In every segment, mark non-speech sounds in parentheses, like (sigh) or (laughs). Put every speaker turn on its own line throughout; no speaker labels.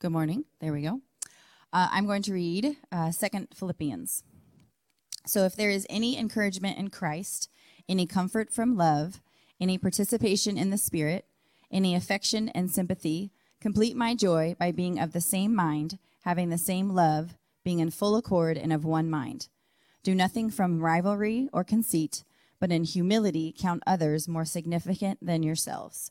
Good morning. There we go. Uh, I'm going to read uh, Second Philippians. So, if there is any encouragement in Christ, any comfort from love, any participation in the Spirit, any affection and sympathy, complete my joy by being of the same mind, having the same love, being in full accord and of one mind. Do nothing from rivalry or conceit, but in humility count others more significant than yourselves.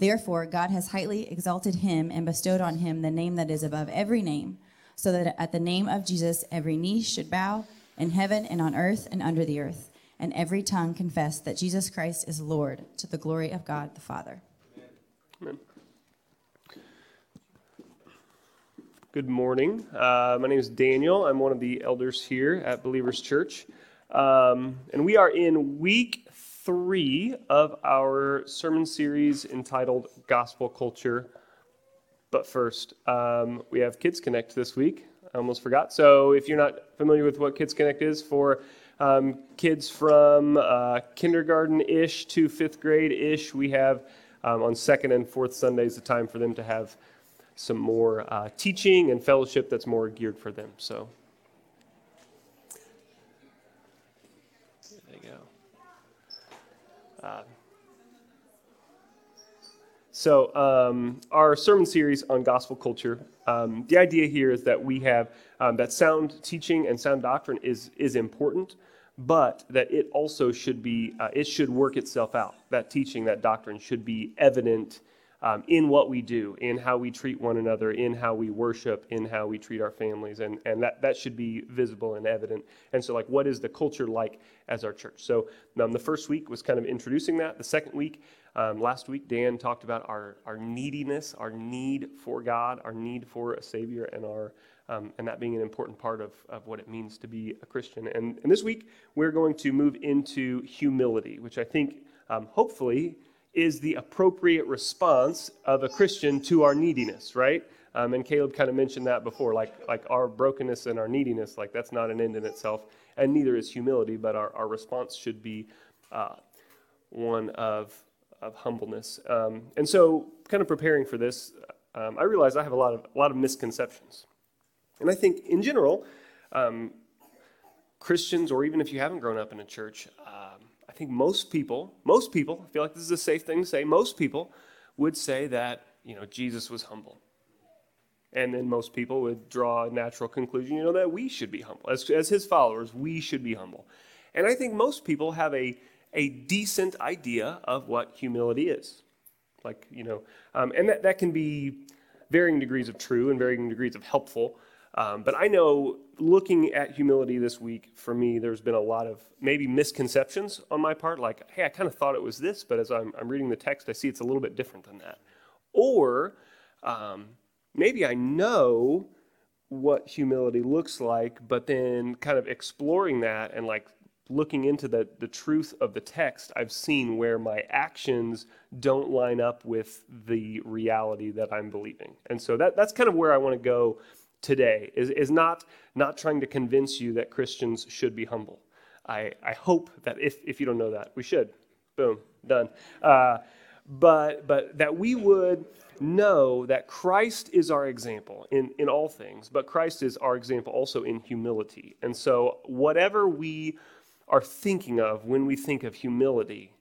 Therefore, God has highly exalted him and bestowed on him the name that is above every name, so that at the name of Jesus every knee should bow in heaven and on earth and under the earth, and every tongue confess that Jesus Christ is Lord to the glory of God the Father. Amen.
Good morning. Uh, my name is Daniel. I'm one of the elders here at Believers Church. Um, and we are in week three of our sermon series entitled Gospel Culture. But first, um, we have Kids Connect this week. I almost forgot. So if you're not familiar with what Kids Connect is for um, kids from uh, kindergarten ish to fifth grade ish, we have um, on second and fourth Sundays a time for them to have some more uh, teaching and fellowship that's more geared for them. So So, um, our sermon series on gospel culture, um, the idea here is that we have um, that sound teaching and sound doctrine is, is important, but that it also should be, uh, it should work itself out. That teaching, that doctrine should be evident um, in what we do, in how we treat one another, in how we worship, in how we treat our families, and, and that, that should be visible and evident. And so, like, what is the culture like as our church? So, um, the first week was kind of introducing that. The second week, um, last week, Dan talked about our, our neediness, our need for God, our need for a Savior, and our um, and that being an important part of, of what it means to be a Christian. And, and this week, we're going to move into humility, which I think, um, hopefully, is the appropriate response of a Christian to our neediness, right? Um, and Caleb kind of mentioned that before, like like our brokenness and our neediness, like that's not an end in itself, and neither is humility. But our, our response should be uh, one of of humbleness. Um, and so, kind of preparing for this, um, I realized I have a lot of a lot of misconceptions, and I think in general, um, Christians, or even if you haven't grown up in a church, um, I think most people, most people, I feel like this is a safe thing to say, most people would say that, you know, Jesus was humble. And then most people would draw a natural conclusion, you know, that we should be humble. As, as his followers, we should be humble. And I think most people have a, a decent idea of what humility is. Like, you know, um, and that, that can be varying degrees of true and varying degrees of helpful. Um, but I know looking at humility this week, for me, there's been a lot of maybe misconceptions on my part. Like, hey, I kind of thought it was this, but as I'm, I'm, reading the text, I see it's a little bit different than that. Or um, maybe I know what humility looks like, but then kind of exploring that and like looking into the, the truth of the text, I've seen where my actions don't line up with the reality that I'm believing. And so that, that's kind of where I want to go today is, is not, not trying to convince you that Christians should be humble. I, I hope that if, if you don't know that, we should. Boom, done. Uh, but, but that we would know that Christ is our example in, in all things, but Christ is our example also in humility. And so, whatever we are thinking of when we think of humility,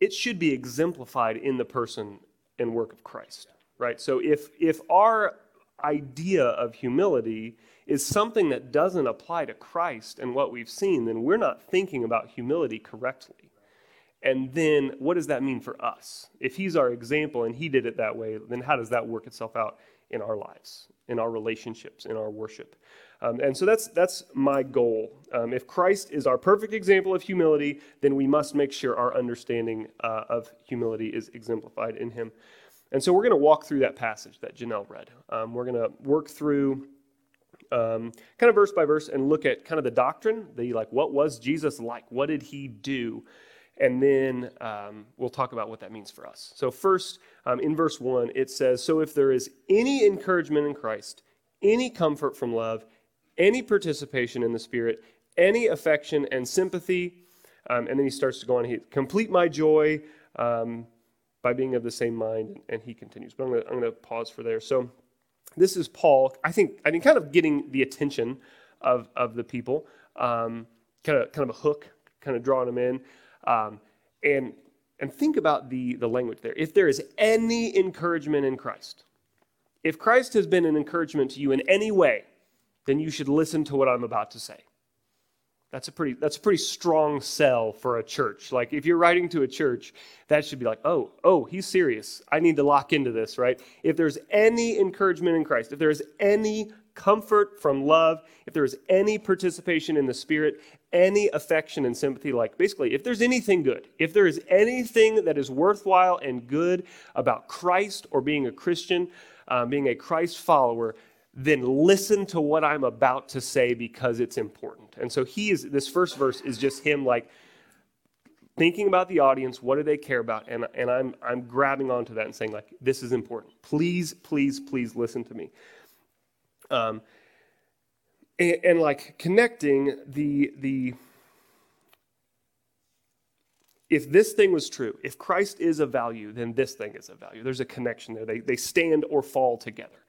it should be exemplified in the person and work of Christ, right? So, if, if our idea of humility is something that doesn't apply to Christ and what we've seen, then we're not thinking about humility correctly. And then what does that mean for us? If he's our example and he did it that way, then how does that work itself out in our lives, in our relationships, in our worship? Um, and so that's, that's my goal. Um, if Christ is our perfect example of humility, then we must make sure our understanding uh, of humility is exemplified in him. And so we're going to walk through that passage that Janelle read. Um, we're going to work through um, kind of verse by verse and look at kind of the doctrine, the like, what was Jesus like? What did he do? And then um, we'll talk about what that means for us. So, first, um, in verse 1, it says, So if there is any encouragement in Christ, any comfort from love, any participation in the Spirit, any affection and sympathy, um, and then he starts to go on, he, complete my joy um, by being of the same mind, and he continues. But I'm going to pause for there. So, this is Paul, I think, I mean, kind of getting the attention of, of the people, um, kind, of, kind of a hook, kind of drawing them in. Um, and, and think about the, the language there. If there is any encouragement in Christ, if Christ has been an encouragement to you in any way, then you should listen to what I'm about to say. That's a pretty that's a pretty strong sell for a church. Like if you're writing to a church, that should be like, "Oh, oh, he's serious. I need to lock into this," right? If there's any encouragement in Christ, if there is any comfort from love, if there is any participation in the spirit, any affection and sympathy, like basically, if there's anything good, if there is anything that is worthwhile and good about Christ or being a Christian, um, being a Christ follower, then listen to what I'm about to say because it's important. And so he is this first verse is just him like thinking about the audience, what do they care about? And, and I'm I'm grabbing onto that and saying, like, this is important. Please, please, please listen to me. Um and, and like connecting the the if this thing was true, if Christ is a value, then this thing is a value. There's a connection there. They, they stand or fall together.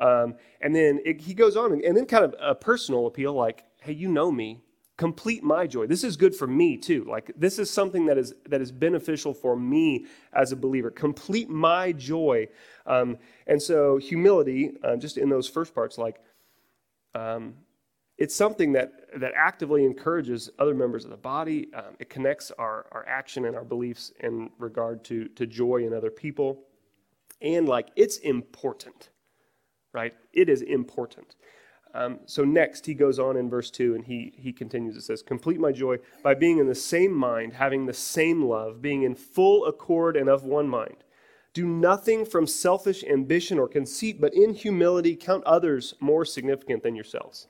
Um, and then it, he goes on, and, and then kind of a personal appeal like, hey, you know me, complete my joy. This is good for me too. Like this is something that is that is beneficial for me as a believer. Complete my joy. Um, and so humility, uh, just in those first parts, like um, it's something that that actively encourages other members of the body. Um, it connects our our action and our beliefs in regard to to joy in other people, and like it's important right? It is important. Um, so next, he goes on in verse 2 and he, he continues. It says, Complete my joy by being in the same mind, having the same love, being in full accord and of one mind. Do nothing from selfish ambition or conceit, but in humility count others more significant than yourselves.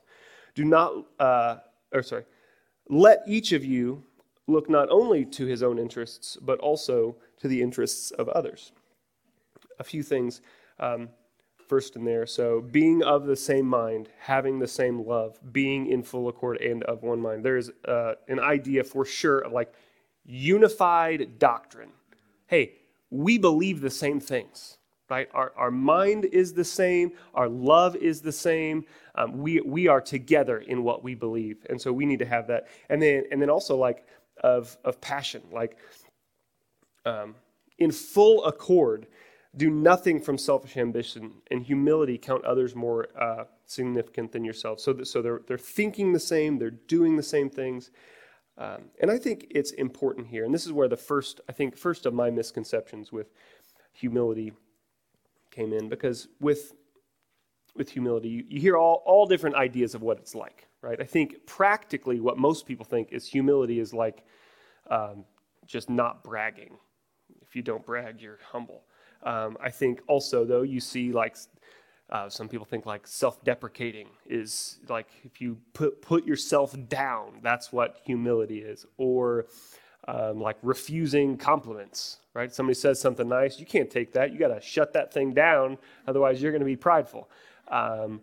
Do not, uh, or sorry, let each of you look not only to his own interests, but also to the interests of others. A few things. Um, first in there. So, being of the same mind, having the same love, being in full accord and of one mind. There's uh, an idea for sure of like unified doctrine. Hey, we believe the same things, right? Our, our mind is the same, our love is the same. Um, we, we are together in what we believe. And so we need to have that. And then, and then also like of, of passion, like um, in full accord do nothing from selfish ambition and humility count others more uh, significant than yourself. So, that, so they're, they're thinking the same, they're doing the same things. Um, and I think it's important here. And this is where the first, I think, first of my misconceptions with humility came in. Because with, with humility, you, you hear all, all different ideas of what it's like, right? I think practically what most people think is humility is like um, just not bragging. If you don't brag, you're humble. Um, I think also, though, you see like uh, some people think like self-deprecating is like if you put put yourself down, that's what humility is, or um, like refusing compliments. Right? Somebody says something nice, you can't take that. You got to shut that thing down, otherwise you're going to be prideful. Um,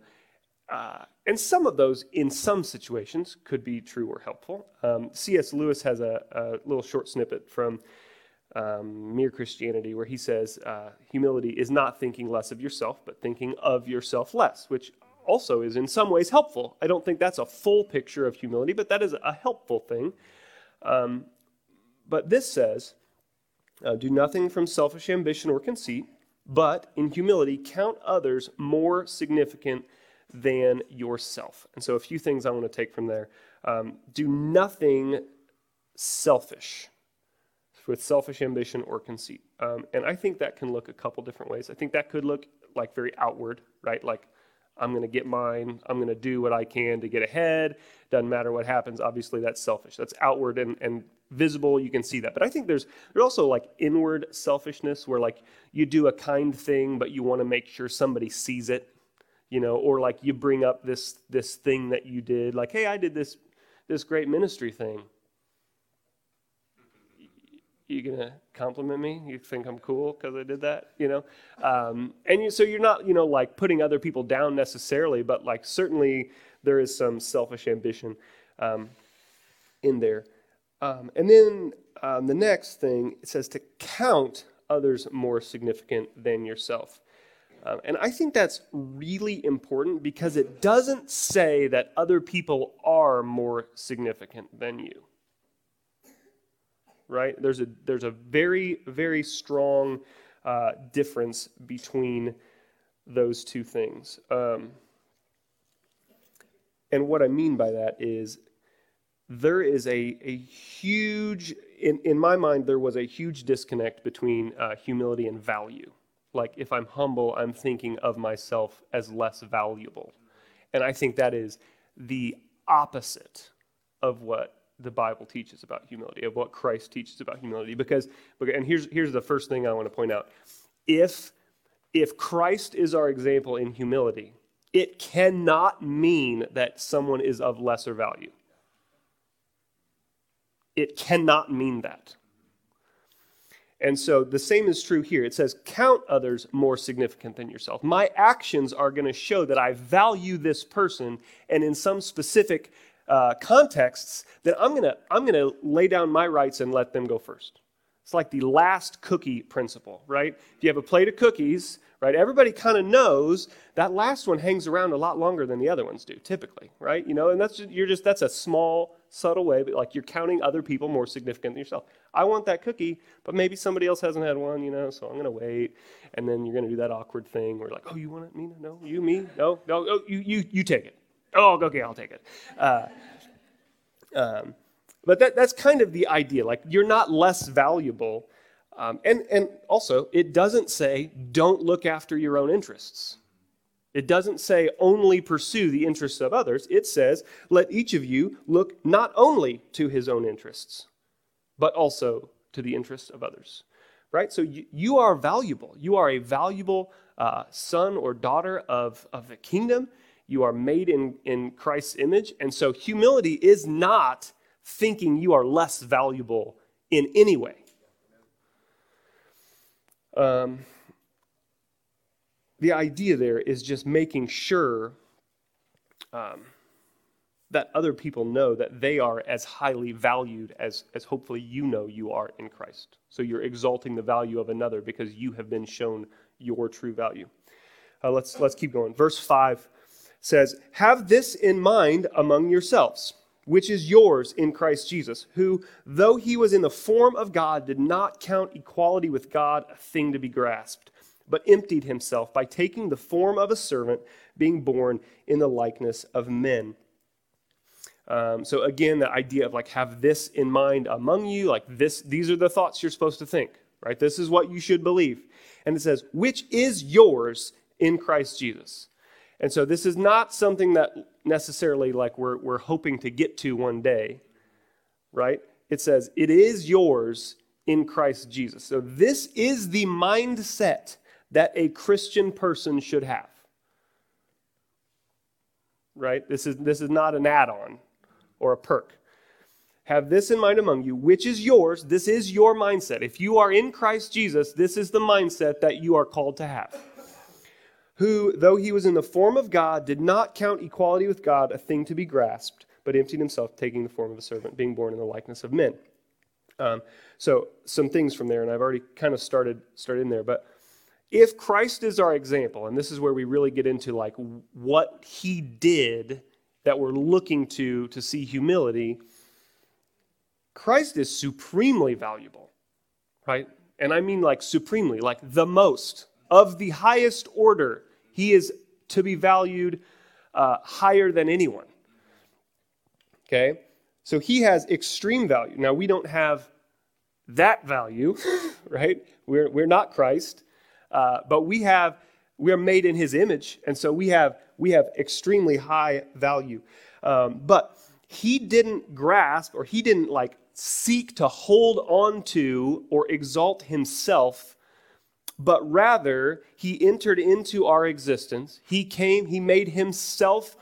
uh, and some of those, in some situations, could be true or helpful. Um, C.S. Lewis has a, a little short snippet from um, Mere Christianity, where he says uh, humility is not thinking less of yourself, but thinking of yourself less, which also is in some ways helpful. I don't think that's a full picture of humility, but that is a helpful thing. Um, but this says, uh, do nothing from selfish ambition or conceit, but in humility count others more significant than yourself. And so, a few things I want to take from there. Um, do nothing selfish with selfish ambition or conceit. Um, and I think that can look a couple different ways. I think that could look like very outward, right? Like, I'm going to get mine. I'm going to do what I can to get ahead. Doesn't matter what happens. Obviously, that's selfish. That's outward and, and visible. You can see that. But I think there's there's also like inward selfishness where like you do a kind thing, but you want to make sure somebody sees it. you know, or like you bring up this this thing that you did, like, hey, I did this this great ministry thing. You gonna compliment me? You think I'm cool because I did that? You know, um, and you, so you're not, you know, like putting other people down necessarily, but like certainly there is some selfish ambition um, in there. Um, and then um, the next thing it says to count others more significant than yourself. Um, and I think that's really important because it doesn't say that other people are more significant than you. Right? There's a, there's a very, very strong uh, difference between those two things. Um, and what I mean by that is there is a, a huge, in, in my mind, there was a huge disconnect between uh, humility and value like if I'm humble, I'm thinking of myself as less valuable. And I think that is the opposite of what the Bible teaches about humility, of what Christ teaches about humility. Because, and here's, here's the first thing I want to point out. If, if Christ is our example in humility, it cannot mean that someone is of lesser value. It cannot mean that. And so the same is true here. It says, count others more significant than yourself. My actions are going to show that I value this person, and in some specific uh, contexts, that I'm going to I'm to lay down my rights and let them go first. It's like the last cookie principle, right? If you have a plate of cookies, right, everybody kind of knows that last one hangs around a lot longer than the other ones do, typically, right? You know, and that's just, you're just that's a small subtle way, but like you're counting other people more significant than yourself. I want that cookie, but maybe somebody else hasn't had one, you know, so I'm to wait. And then you're to do that awkward thing where like, oh, you want it? Me? No, you, me? No, no, oh, you, you, you take it. Oh, okay, I'll take it. Uh, um, but that, that's kind of the idea. Like you're not less valuable. Um, and, and also, it doesn't say don't look after your own interests. It doesn't say only pursue the interests of others. It says, let each of you look not only to his own interests, but also to the interests of others. Right? So you, you are valuable. You are a valuable uh, son or daughter of, of the kingdom. You are made in, in Christ's image. And so humility is not thinking you are less valuable in any way. Um, the idea there is just making sure um, that other people know that they are as highly valued as, as hopefully you know you are in Christ. So you're exalting the value of another because you have been shown your true value. Uh, let's, let's keep going. Verse 5 says, Have this in mind among yourselves, which is yours in Christ Jesus, who, though he was in the form of God, did not count equality with God a thing to be grasped but emptied himself by taking the form of a servant, being born in the likeness of men. Um, so again, the idea of like have this in mind among you, like this, these are the thoughts you're supposed to think, right? This is what you should believe. And it says, which is yours in Christ Jesus. And so this is not something that necessarily like we're, we're hoping to get to one day, right? It says, it is yours in Christ Jesus. So this is the mindset that a Christian person should have. Right? This is, this is not an add on or a perk. Have this in mind among you, which is yours. This is your mindset. If you are in Christ Jesus, this is the mindset that you are called to have. Who, though he was in the form of God, did not count equality with God a thing to be grasped, but emptied himself, taking the form of a servant, being born in the likeness of men. Um, so, some things from there, and I've already kind of started started in there, but if Christ is our example, and this is where we really get into like what he did that we're looking to to see humility, Christ is supremely valuable, right? And I mean like supremely, like the most of the highest order. He is to be valued uh, higher than anyone. Okay? So he has extreme value. Now, we don't have that value, (laughs) right? We're, we're not Christ. Uh, but we have we are made in His image, and so we have we have extremely high value. Um, but He didn't grasp, or He didn't like seek to hold on to or exalt Himself but rather he entered into our existence. He came, he made himself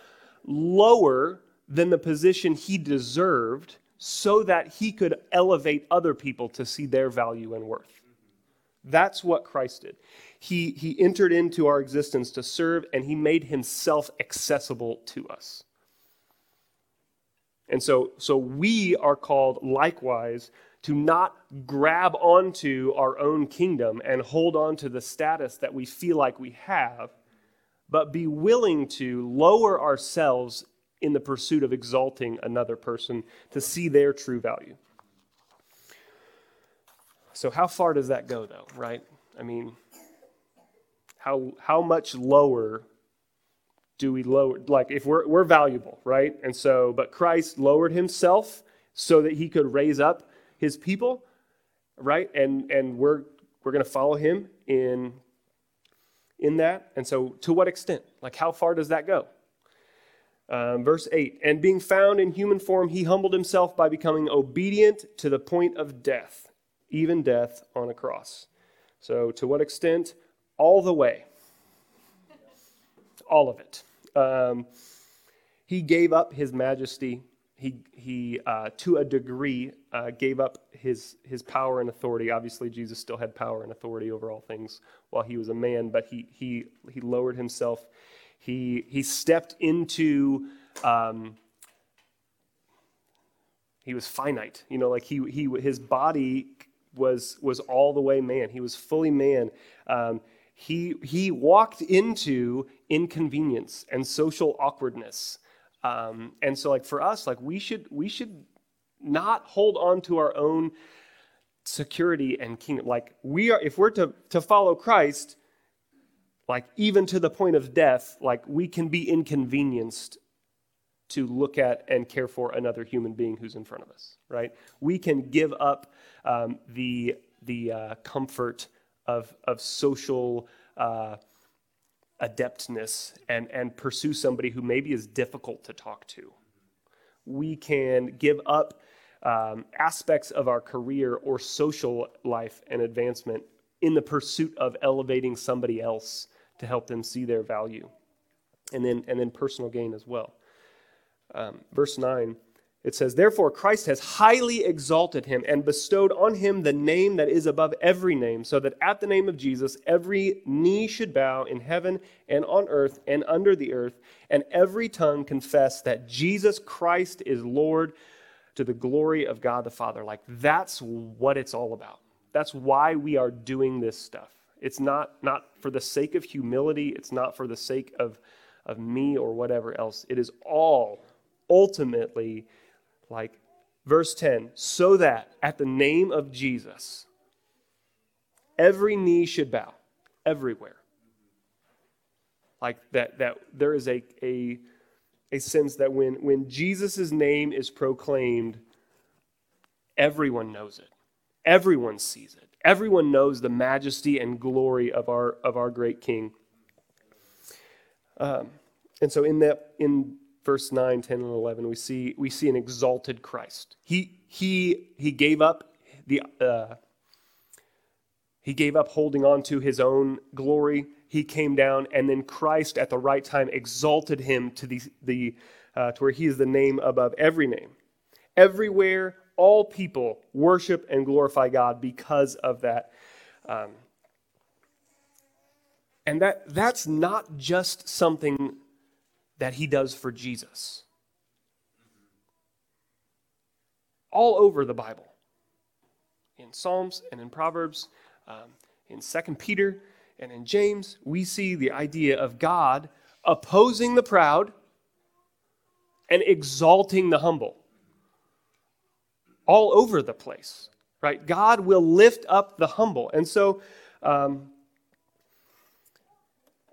lower than the position he deserved so that he could elevate other people to see their value and worth. That's what Christ did. He, he entered into our existence to serve, and he made himself accessible to us. And so, so we are called likewise to not grab onto our own kingdom and hold on to the status that we feel like we have, but be willing to lower ourselves in the pursuit of exalting another person to see their true value. So, how far does that go, though, right? I mean, how, how much lower do we lower? Like, if we're, we're valuable, right? And so, but Christ lowered himself so that he could raise up his people, right? And, and we're, we're going to follow him in, in that. And so, to what extent? Like, how far does that go? Um, verse 8 And being found in human form, he humbled himself by becoming obedient to the point of death, even death on a cross. So, to what extent? All the way. All of it. Um, he gave up his majesty. He, he uh, to a degree, uh, gave up his, his power and authority. Obviously, Jesus still had power and authority over all things while he was a man, but he, he, he lowered himself he, he stepped into, um, he was finite. You know, like he, he, his body was, was all the way man. He was fully man. Um, he, he walked into inconvenience and social awkwardness. Um, and so like for us, like we should, we should not hold on to our own security and kingdom. Like we are, if we're to, to follow Christ, like even to the point of death, like we can be inconvenienced to look at and care for another human being who's in front of us, right? We can give up um, the, the uh, comfort of, of social uh, adeptness and, and pursue somebody who maybe is difficult to talk to. We can give up um, aspects of our career or social life and advancement in the pursuit of elevating somebody else to help them see their value. And then, and then personal gain as well. Um, verse 9, it says, Therefore Christ has highly exalted him and bestowed on him the name that is above every name, so that at the name of Jesus every knee should bow in heaven and on earth and under the earth, and every tongue confess that Jesus Christ is Lord to the glory of God the Father. Like, that's what it's all about. That's why we are doing this stuff. It's not, not for the sake of humility, it's not for the sake of, of me or whatever else. It is all ultimately like verse 10 so that at the name of Jesus, every knee should bow everywhere. Like that, that there is a, a, a sense that when, when Jesus' name is proclaimed, everyone knows it, everyone sees it everyone knows the majesty and glory of our, of our great King. Um, and so in that in verse 9, 10, and 11, we see, we see an exalted Christ. He, he, he gave up the uh, he gave up holding on to his own glory. He came down, and then Christ at the right time exalted him to the, the uh, to where he is the name above every name. Everywhere, all people worship and glorify God because of that. Um, and that, that's not just something that he does for Jesus. All over the Bible, in Psalms and in Proverbs, um, in Second Peter and in James, we see the idea of God opposing the proud and exalting the humble all over the place, right? God will lift up the humble. And so, um,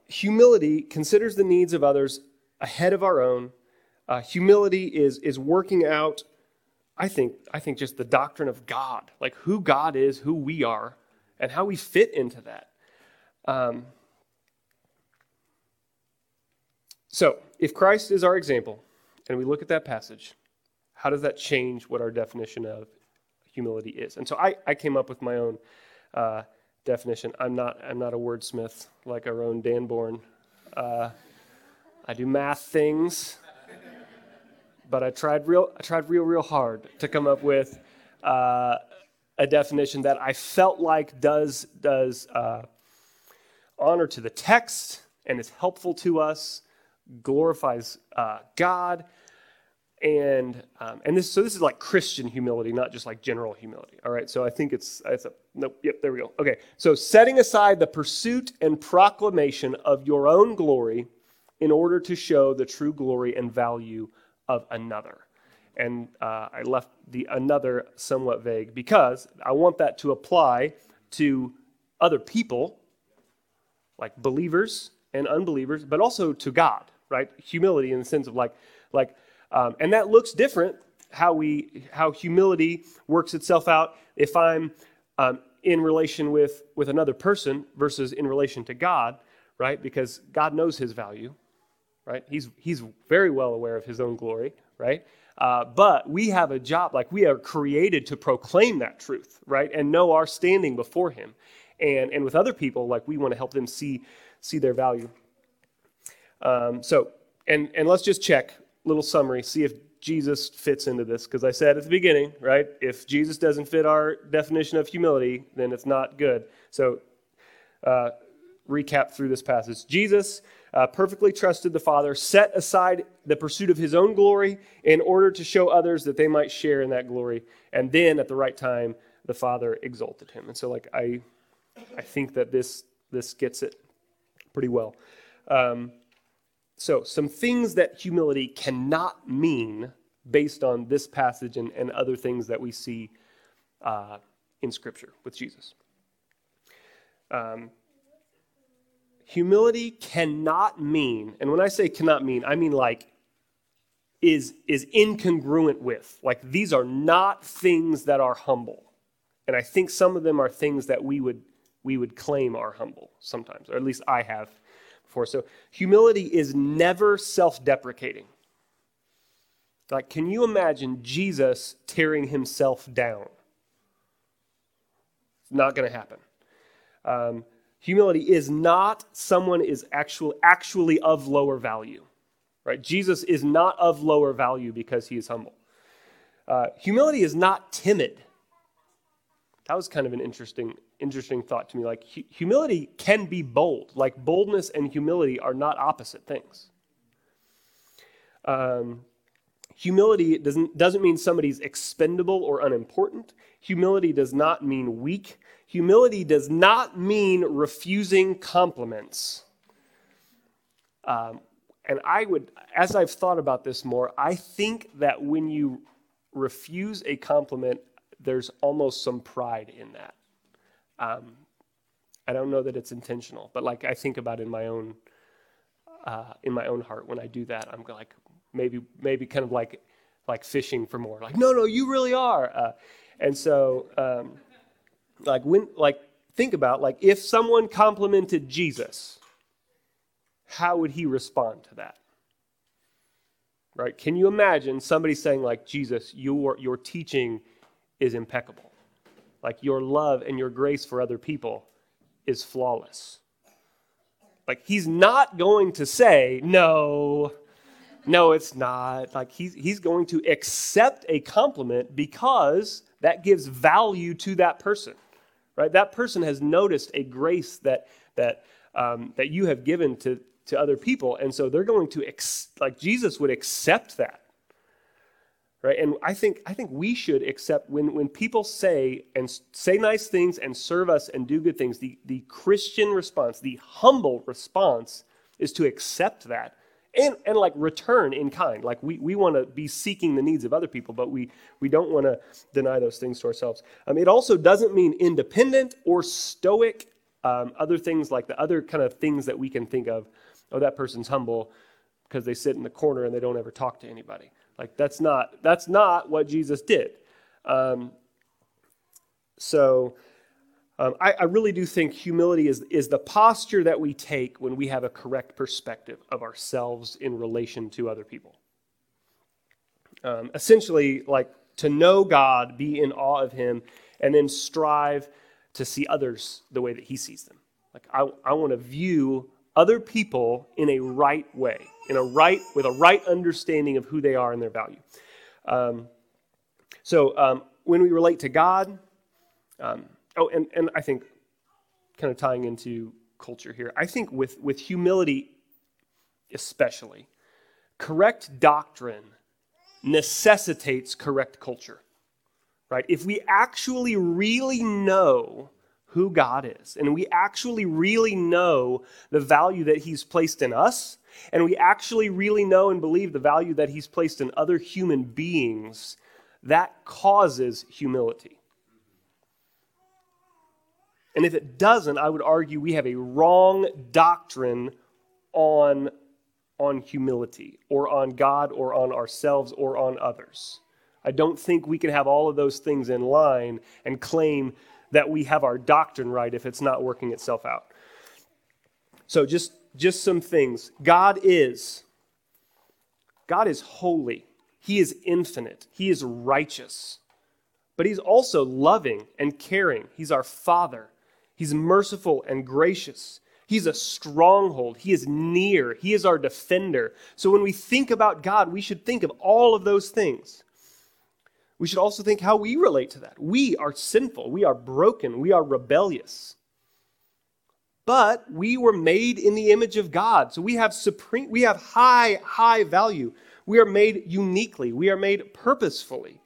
humility considers the needs of others ahead of our own. Uh, humility is, is working out, I think, I think just the doctrine of God, like who God is, who we are, and how we fit into that. Um, so, if Christ is our example, and we look at that passage, how does that change what our definition of humility is? And so I, I came up with my own uh, definition. I'm not. I'm not a wordsmith like our own Dan Bourne. Uh, I do math things, but I tried real. I tried real, real hard to come up with uh, a definition that I felt like does does uh, honor to the text and is helpful to us, glorifies uh, God, and um, and this so this is like Christian humility, not just like general humility. All right, so I think it's it's a nope. Yep, there we go. Okay, so setting aside the pursuit and proclamation of your own glory in order to show the true glory and value of another. And uh, I left the another somewhat vague because I want that to apply to other people, like believers and unbelievers, but also to God, right? Humility in the sense of like, like, um, and that looks different how we how humility works itself out if I'm um, in relation with with another person versus in relation to God, right? Because God knows His value, right? He's he's very well aware of His own glory, right? Uh, but we have a job, like we are created to proclaim that truth, right? And know our standing before Him. And, and with other people, like we want to help them see, see their value. Um, so, and, and let's just check, little summary, see if Jesus fits into this. Because I said at the beginning, right? If Jesus doesn't fit our definition of humility, then it's not good. So, uh, recap through this passage. Jesus uh, perfectly trusted the Father, set aside the pursuit of his own glory in order to show others that they might share in that glory. And then at the right time, the Father exalted him. And so, like, I, I think that this, this gets it pretty well. Um, so, some things that humility cannot mean based on this passage and, and other things that we see uh, in Scripture with Jesus. Um, humility cannot mean, and when I say cannot mean, I mean like is, is incongruent with. Like these are not things that are humble. And I think some of them are things that we would we would claim are humble sometimes, or at least I have before. So humility is never self-deprecating. Like, can you imagine Jesus tearing himself down? It's not going to happen. Um, Humility is not someone is actual, actually of lower value. Right? Jesus is not of lower value because he is humble. Uh, humility is not timid. That was kind of an interesting, interesting thought to me. Like hu- humility can be bold. Like boldness and humility are not opposite things. Um, humility doesn't, doesn't mean somebody's expendable or unimportant. Humility does not mean weak. Humility does not mean refusing compliments. Um, and I would, as I've thought about this more, I think that when you refuse a compliment, there's almost some pride in that. Um, I don't know that it's intentional, but like I think about in my own uh, in my own heart when I do that, I'm like maybe maybe kind of like like fishing for more. Like no, no, you really are. Uh, and so um, like when like think about like if someone complimented Jesus, how would he respond to that? Right? Can you imagine somebody saying like Jesus, your your teaching is impeccable. Like your love and your grace for other people is flawless. Like he's not going to say, "No, no, it's not." Like he's he's going to accept a compliment because that gives value to that person right? That person has noticed a grace that that um, that you have given to to other people, and so they're going to ex- like Jesus would accept that, right? And I think I think we should accept when when people say and say nice things and serve us and do good things. The the Christian response, the humble response, is to accept that and, and like return in kind. Like we, we want to be seeking the needs of other people, but we, we don't want to deny those things to ourselves. Um, it also doesn't mean independent or stoic, um, other things like the other kind of things that we can think of. Oh, that person's humble because they sit in the corner and they don't ever talk to anybody. Like that's not, that's not what Jesus did. Um, so um, I, I, really do think humility is, is the posture that we take when we have a correct perspective of ourselves in relation to other people. Um, essentially, like to know God, be in awe of Him, and then strive to see others the way that he sees them. Like I, I want to view other people in a right way, in a right with a right understanding of who they are and their value. Um, so um, when we relate to God, um, oh, and, and I think kind of tying into culture here, I think with, with humility especially, correct doctrine necessitates correct culture. Right? If we actually really know who God is, and we actually really know the value that He's placed in us, and we actually really know and believe the value that He's placed in other human beings, that causes humility. And if it doesn't, I would argue we have a wrong doctrine on, on humility, or on God, or on ourselves, or on others. I don't think we can have all of those things in line and claim that we have our doctrine right if it's not working itself out. So just just some things. God is God is holy. He is infinite. He is righteous. But he's also loving and caring. He's our father. He's merciful and gracious. He's a stronghold. He is near. He is our defender. So when we think about God, we should think of all of those things. We should also think how we relate to that. We are sinful. We are broken. We are rebellious. But we were made in the image of God. So we have supreme we have high high value. We are made uniquely. We are made purposefully.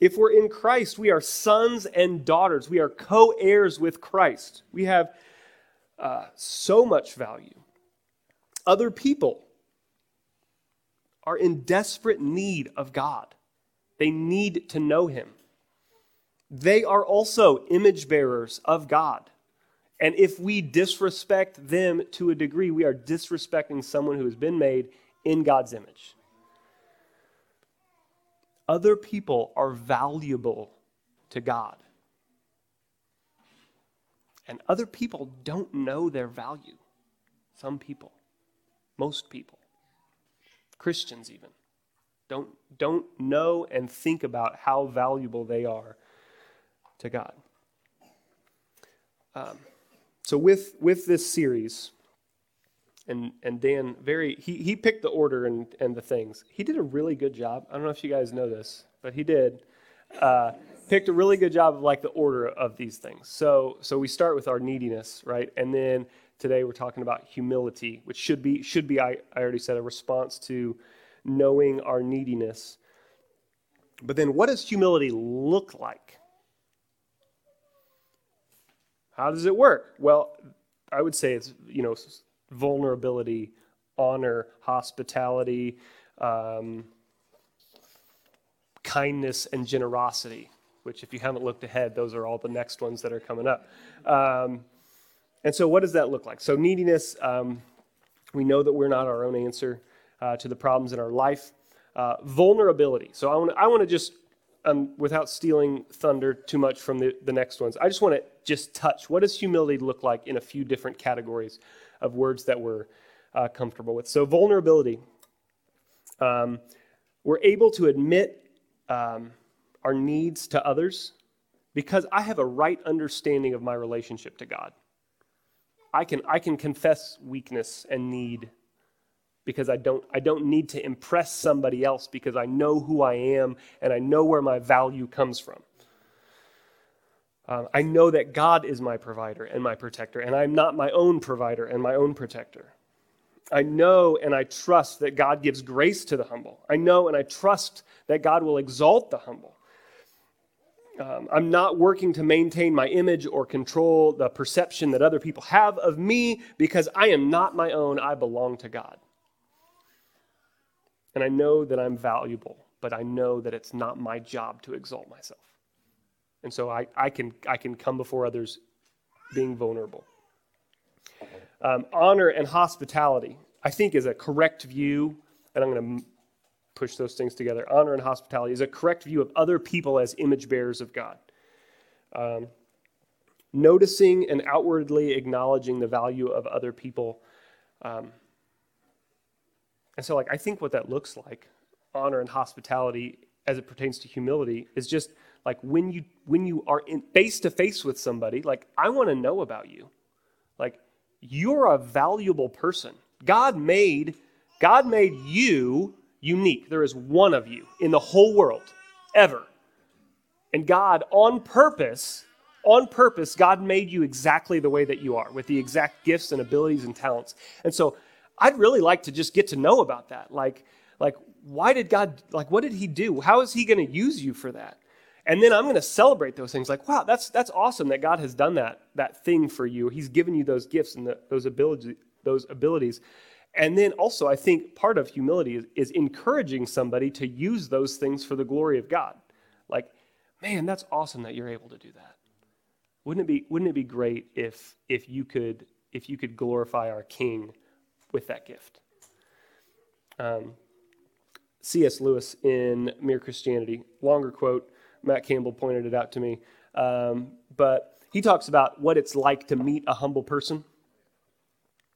If we're in Christ, we are sons and daughters. We are co heirs with Christ. We have uh, so much value. Other people are in desperate need of God, they need to know Him. They are also image bearers of God. And if we disrespect them to a degree, we are disrespecting someone who has been made in God's image. Other people are valuable to God. And other people don't know their value. Some people, most people, Christians even, don't, don't know and think about how valuable they are to God. Um, so with with this series, and and Dan very he he picked the order and and the things. He did a really good job. I don't know if you guys know this, but he did. Uh, picked a really good job of like the order of these things. So so we start with our neediness, right? And then today we're talking about humility, which should be should be I, I already said a response to knowing our neediness. But then what does humility look like? How does it work? Well, I would say it's you know vulnerability, honor, hospitality, um, kindness, and generosity, which, if you haven't looked ahead, those are all the next ones that are coming up. Um, and so, what does that look like? So, neediness, um, we know that we're not our own answer uh, to the problems in our life. Uh, vulnerability. So, I want to I want to just, um, without stealing thunder too much from the, the next ones, I just want to just touch what does humility look like in a few different categories of words that we're uh, comfortable with. So, vulnerability. Um, we're able to admit um, our needs to others because I have a right understanding of my relationship to God. I can, I can confess weakness and need because I don't, I don't need to impress somebody else because I know who I am and I know where my value comes from. Uh, I know that God is my provider and my protector, and I'm not my own provider and my own protector. I know and I trust that God gives grace to the humble. I know and I trust that God will exalt the humble. Um, I'm not working to maintain my image or control the perception that other people have of me because I am not my own. I belong to God. And I know that I'm valuable, but I know that it's not my job to exalt myself. And so I, I, can, I can come before others being vulnerable. Um, honor and hospitality, I think, is a correct view, and I'm going to push those things together. Honor and hospitality is a correct view of other people as image bearers of God. Um, noticing and outwardly acknowledging the value of other people. Um, and so, like, I think what that looks like, honor and hospitality as it pertains to humility, is just like when you when you are in face to face with somebody, like I want to know about you. Like you're a valuable person. God made God made you unique. There is one of you in the whole world ever. And God on purpose on purpose, God made you exactly the way that you are, with the exact gifts and abilities and talents. And so I'd really like to just get to know about that. Like, like why did God, like, what did He do? How is He going to use you for that? And then I'm going to celebrate those things. Like, wow, that's that's awesome that God has done that that thing for you. He's given you those gifts and the, those abilities, those abilities. And then also, I think part of humility is, is encouraging somebody to use those things for the glory of God. Like, man, that's awesome that you're able to do that. Wouldn't it be Wouldn't it be great if if you could if you could glorify our King with that gift? Um, C.S. Lewis in Mere Christianity, longer quote. Matt Campbell pointed it out to me, um, but he talks about what it's like to meet a humble person.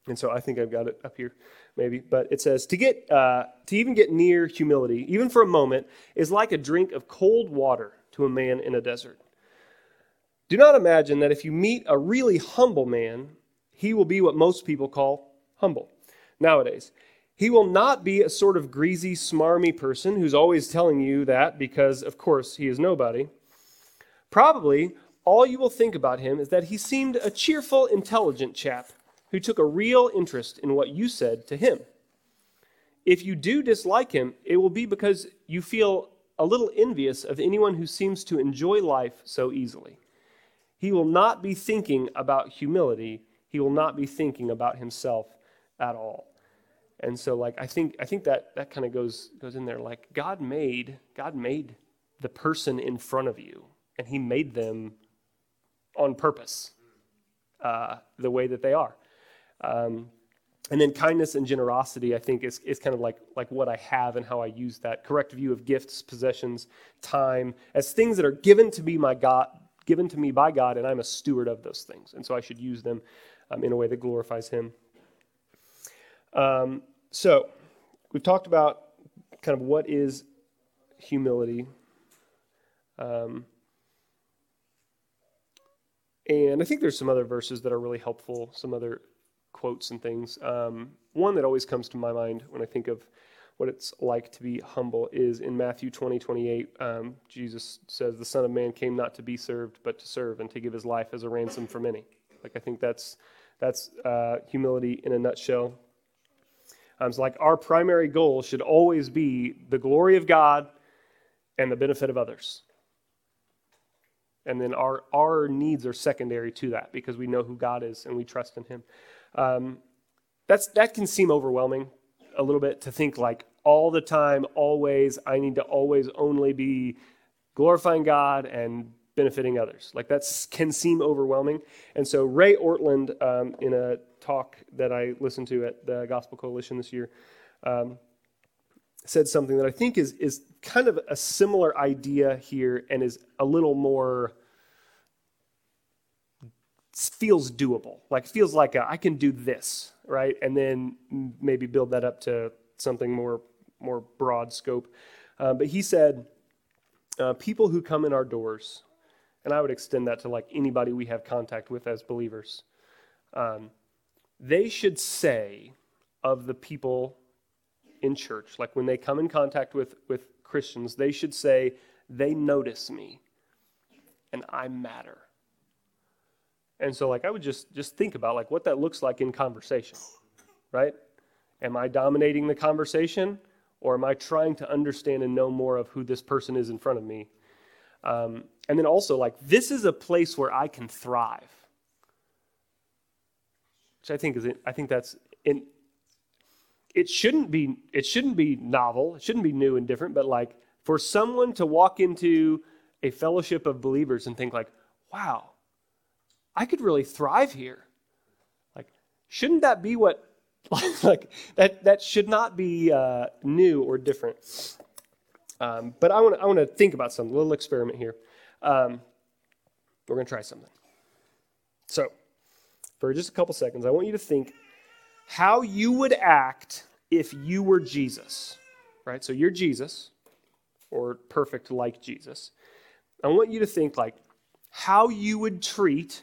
And so I think I've got it up here, maybe. But it says to get uh, to even get near humility, even for a moment, is like a drink of cold water to a man in a desert. Do not imagine that if you meet a really humble man, he will be what most people call humble nowadays. He will not be a sort of greasy, smarmy person who's always telling you that because, of course, he is nobody. Probably all you will think about him is that he seemed a cheerful, intelligent chap who took a real interest in what you said to him. If you do dislike him, it will be because you feel a little envious of anyone who seems to enjoy life so easily. He will not be thinking about humility. He will not be thinking about himself at all. And so like I think I think that that kind of goes goes in there like God made God made the person in front of you and he made them on purpose uh, the way that they are. Um, and then kindness and generosity, I think, is, is kind of like, like what I have and how I use that. Correct view of gifts, possessions, time, as things that are given to me my God, given to me by God, and I'm a steward of those things. And so I should use them um, in a way that glorifies Him. Um, so we've talked about kind of what is humility. Um, and I think there's some other verses that are really helpful, some other quotes and things. Um, one that always comes to my mind when I think of what it's like to be humble is in Matthew 20, 28. Um, Jesus says, The Son of Man came not to be served, but to serve and to give his life as a ransom for many. Like, I think that's, that's uh, humility in a nutshell. Um, like, our primary goal should always be the glory of God and the benefit of others. And then our, our needs are secondary to that because we know who God is and we trust in him. Um, that's, that can seem overwhelming a little bit to think like all the time, always, I need to always only be glorifying God and benefiting others. Like that can seem overwhelming. And so Ray Ortlund, um, in a talk that I listened to at the Gospel Coalition this year, um, said something that I think is is kind of a similar idea here and is a little more feels doable. Like feels like a, I can do this, right? And then maybe build that up to something more more broad scope. Uh, but he said, uh, people who come in our doors, and I would extend that to like anybody we have contact with as believers, um, they should say of the people in church, like when they come in contact with with Christians, they should say, they notice me, and I matter. And so like I would just just think about like what that looks like in conversation, right? Am I dominating the conversation or am I trying to understand and know more of who this person is in front of me? Um, and then also like this is a place where I can thrive. Which I think is I think that's in it shouldn't be it shouldn't be novel, it shouldn't be new and different, but like for someone to walk into a fellowship of believers and think like, wow, I could really thrive here. Like, shouldn't that be what, (laughs) like, that, that should not be uh, new or different. Um, but I want I want to think about a little experiment here. Um, we're to try something. So, for just a couple seconds, I want you to think how you would act if you were Jesus, right? So you're Jesus, or perfect like Jesus. I want you to think like how you would treat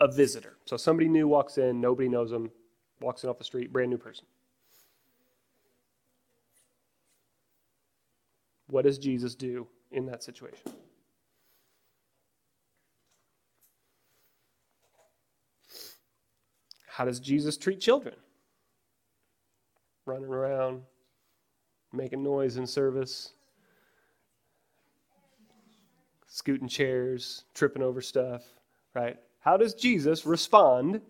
a visitor. So somebody new walks in, nobody knows them, walks in off the street, brand new person. What does Jesus do in that situation? How does Jesus treat children? Running around, making noise in service, scooting chairs, tripping over stuff, right? How does Jesus respond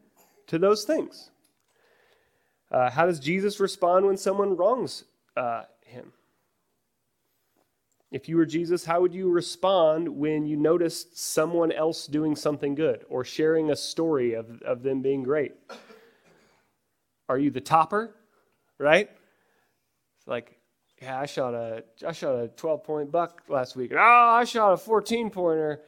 to those things? Uh, how does Jesus respond when someone wrongs uh, him? If you were Jesus, how would you respond when you noticed someone else doing something good or sharing a story of, of them being great? Are you the topper, right? It's like, yeah, I shot a I shot a 12 point buck last week. Oh, I shot a 14 pointer.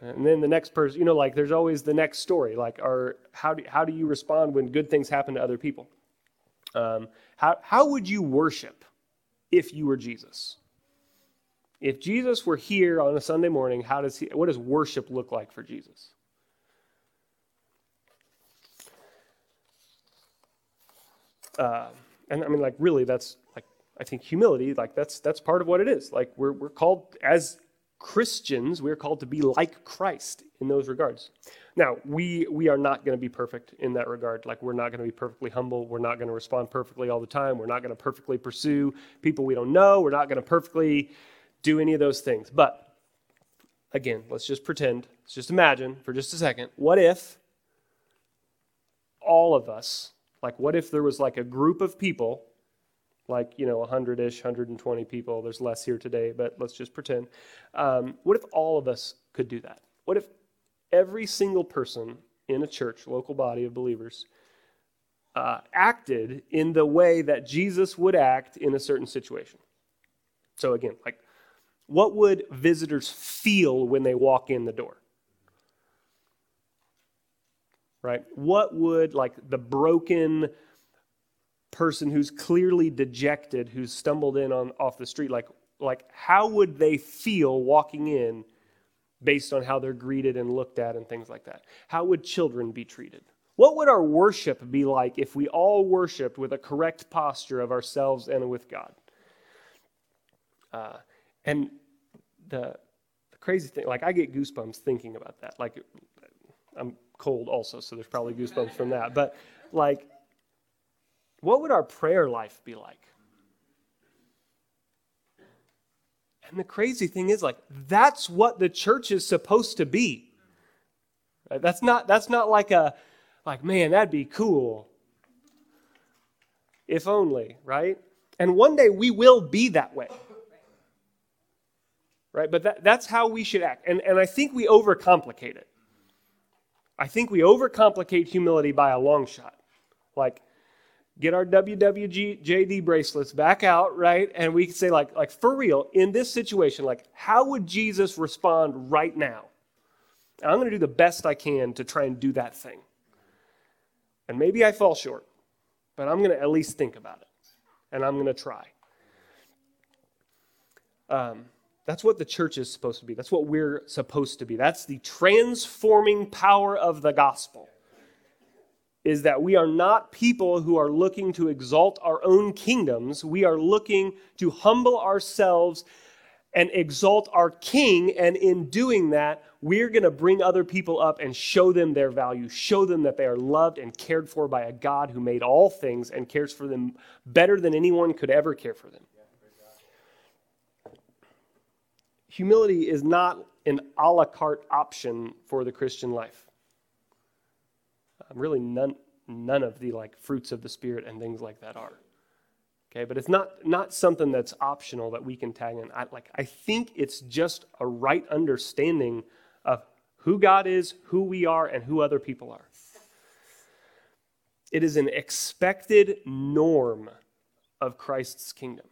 And then the next person, you know, like there's always the next story. Like, are how do how do you respond when good things happen to other people? Um, how how would you worship if you were Jesus? If Jesus were here on a Sunday morning, how does he, what does worship look like for Jesus? Uh, and I mean, like, really, that's like, I think humility, like, that's that's part of what it is. Like, we're we're called as Christians, we're called to be like Christ in those regards. Now, we we are not going to be perfect in that regard. Like, we're not going to be perfectly humble. We're not going to respond perfectly all the time. We're not going to perfectly pursue people we don't know. We're not going to perfectly do any of those things. But again, let's just pretend, let's just imagine for just a second. What if all of us, like, what if there was like a group of people, like, you know, 100 ish, 120 people? There's less here today, but let's just pretend. Um, what if all of us could do that? What if every single person in a church, local body of believers, uh, acted in the way that Jesus would act in a certain situation? So, again, like, what would visitors feel when they walk in the door? Right? What would, like, the broken person who's clearly dejected, who's stumbled in on off the street, like, like how would they feel walking in based on how they're greeted and looked at and things like that? How would children be treated? What would our worship be like if we all worshiped with a correct posture of ourselves and with God? Uh, and the, the crazy thing, like I get goosebumps thinking about that. Like I'm cold also, so there's probably goosebumps from that. But like, what would our prayer life be like? And the crazy thing is, like, that's what the church is supposed to be. That's not that's not like a like, man, that'd be cool. If only, right? And one day we will be that way right? But that, that's how we should act. And, and I think we overcomplicate it. I think we overcomplicate humility by a long shot. Like, get our WWJD bracelets back out, right? And we can say, like, like for real, in this situation, like, how would Jesus respond right now? And I'm going to do the best I can to try and do that thing. And maybe I fall short, but I'm going to at least think about it. And I'm going to try. Um, that's what the church is supposed to be. That's what we're supposed to be. That's the transforming power of the gospel. Is that we are not people who are looking to exalt our own kingdoms. We are looking to humble ourselves and exalt our king. And in doing that, we're going to bring other people up and show them their value, show them that they are loved and cared for by a God who made all things and cares for them better than anyone could ever care for them. Humility is not an a la carte option for the Christian life. Um, really, none, none of the like fruits of the Spirit and things like that are. Okay, but it's not not something that's optional that we can tag in. I, like I think it's just a right understanding of who God is, who we are, and who other people are. It is an expected norm of Christ's kingdom.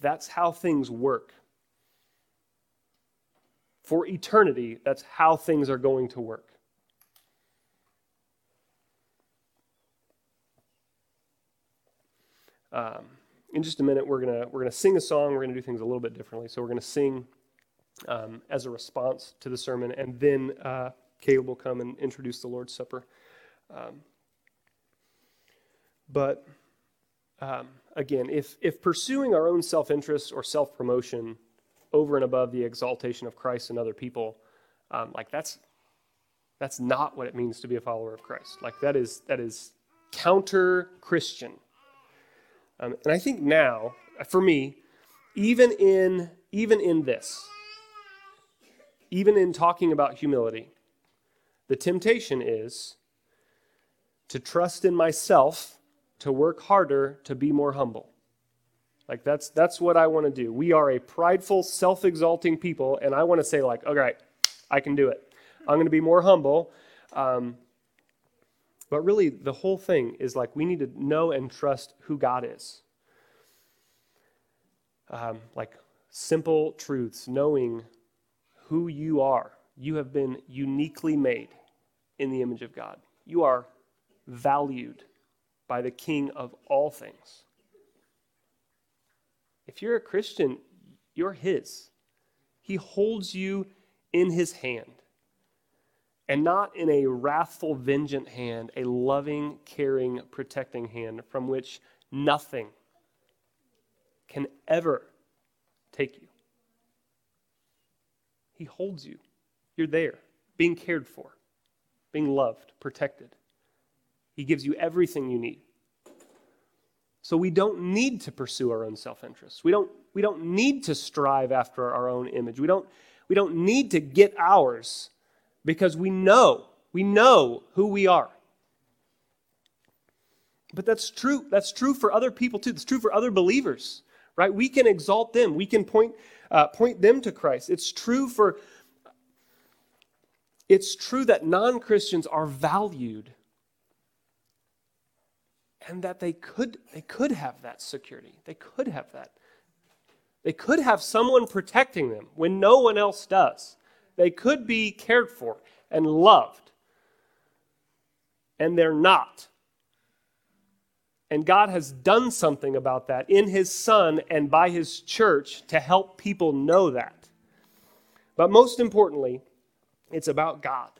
That's how things work. For eternity, that's how things are going to work. Um, in just a minute, we're gonna we're gonna sing a song. We're gonna do things a little bit differently. So we're gonna sing um, as a response to the sermon, and then uh, Caleb will come and introduce the Lord's Supper. Um, but um, again, if if pursuing our own self interest or self promotion over and above the exaltation of Christ and other people, um, like that's that's not what it means to be a follower of Christ. Like that is that is counter Christian. Um, and I think now, for me, even in even in this, even in talking about humility, the temptation is to trust in myself, to work harder, to be more humble. Like that's that's what I want to do. We are a prideful, self-exalting people, and I want to say like, all right, I can do it. I'm going to be more humble. Um, but really, the whole thing is like we need to know and trust who God is. Um, like simple truths, knowing who you are. You have been uniquely made in the image of God. You are valued by the King of all things. If you're a Christian, you're His. He holds you in His hand. And not in a wrathful, vengeant hand, a loving, caring, protecting hand from which nothing can ever take you. He holds you. You're there, being cared for, being loved, protected. He gives you everything you need. So we don't need to pursue our own self-interest. We don't, we don't need to strive after our own image. We don't, we don't need to get ours because we know, we know who we are. But that's true. That's true for other people too. It's true for other believers, right? We can exalt them. We can point, uh, point them to Christ. It's true for. It's true that non Christians are valued and that they could, they could have that security. They could have that. They could have someone protecting them when no one else does. They could be cared for and loved. And they're not. And God has done something about that in His Son and by His church to help people know that. But most importantly, it's about God.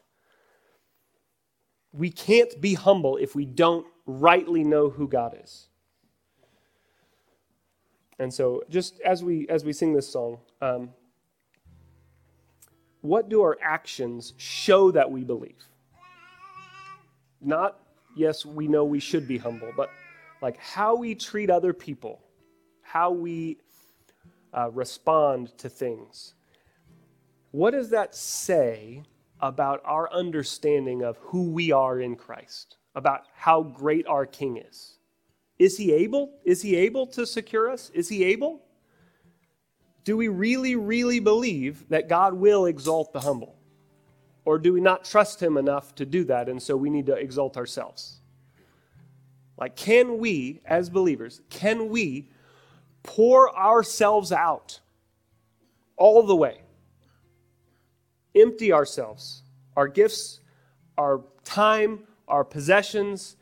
We can't be humble if we don't rightly know who God is. And so, just as we as we sing this song, um, what do our actions show that we believe? Not, yes, we know we should be humble, but like how we treat other people, how we uh, respond to things. What does that say about our understanding of who we are in Christ, about how great our King is. Is he able? Is he able to secure us? Is he able? Do we really, really believe that God will exalt the humble? Or do we not trust him enough to do that, and so we need to exalt ourselves? Like, can we, as believers, can we pour ourselves out all the way? empty ourselves, our gifts, our time, our possessions,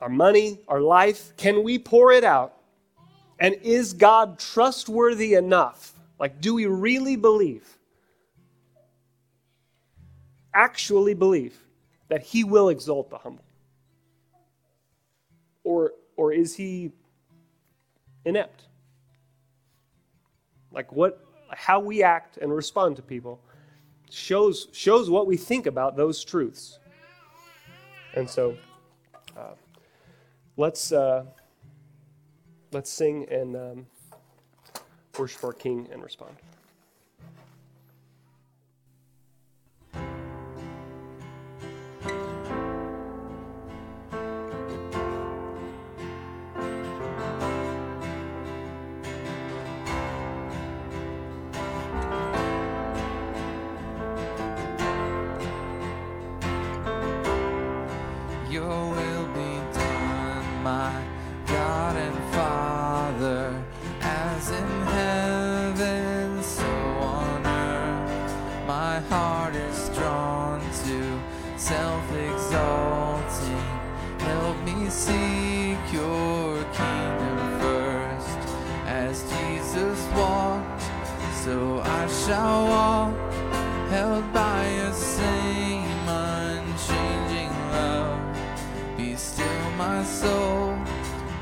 our money, our life? Can we pour it out? And is God trustworthy enough? Like, do we really believe, actually believe, that He will exalt the humble? Or, or is He inept? Like, what, how we act and respond to people shows shows what we think about those truths. And so, uh, let's uh, let's sing and um, worship our King and respond.
So I shall walk, held by a same unchanging love. Be still, my soul.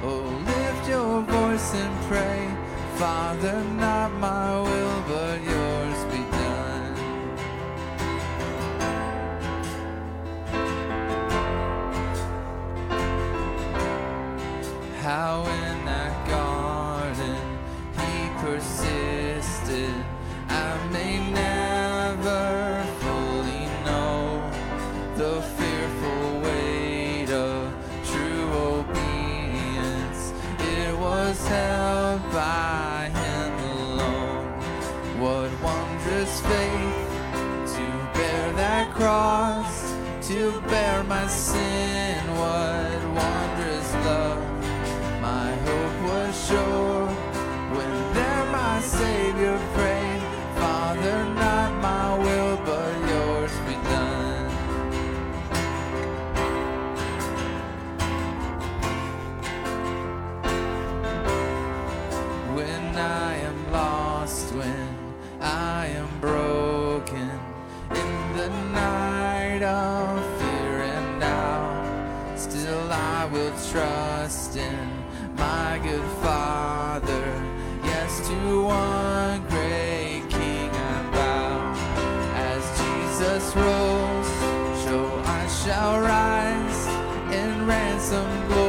Oh, lift your voice and pray, Father, not my will. my sin, what wondrous love. My hope was sure. Jesus rose, so I shall rise in ransom glory.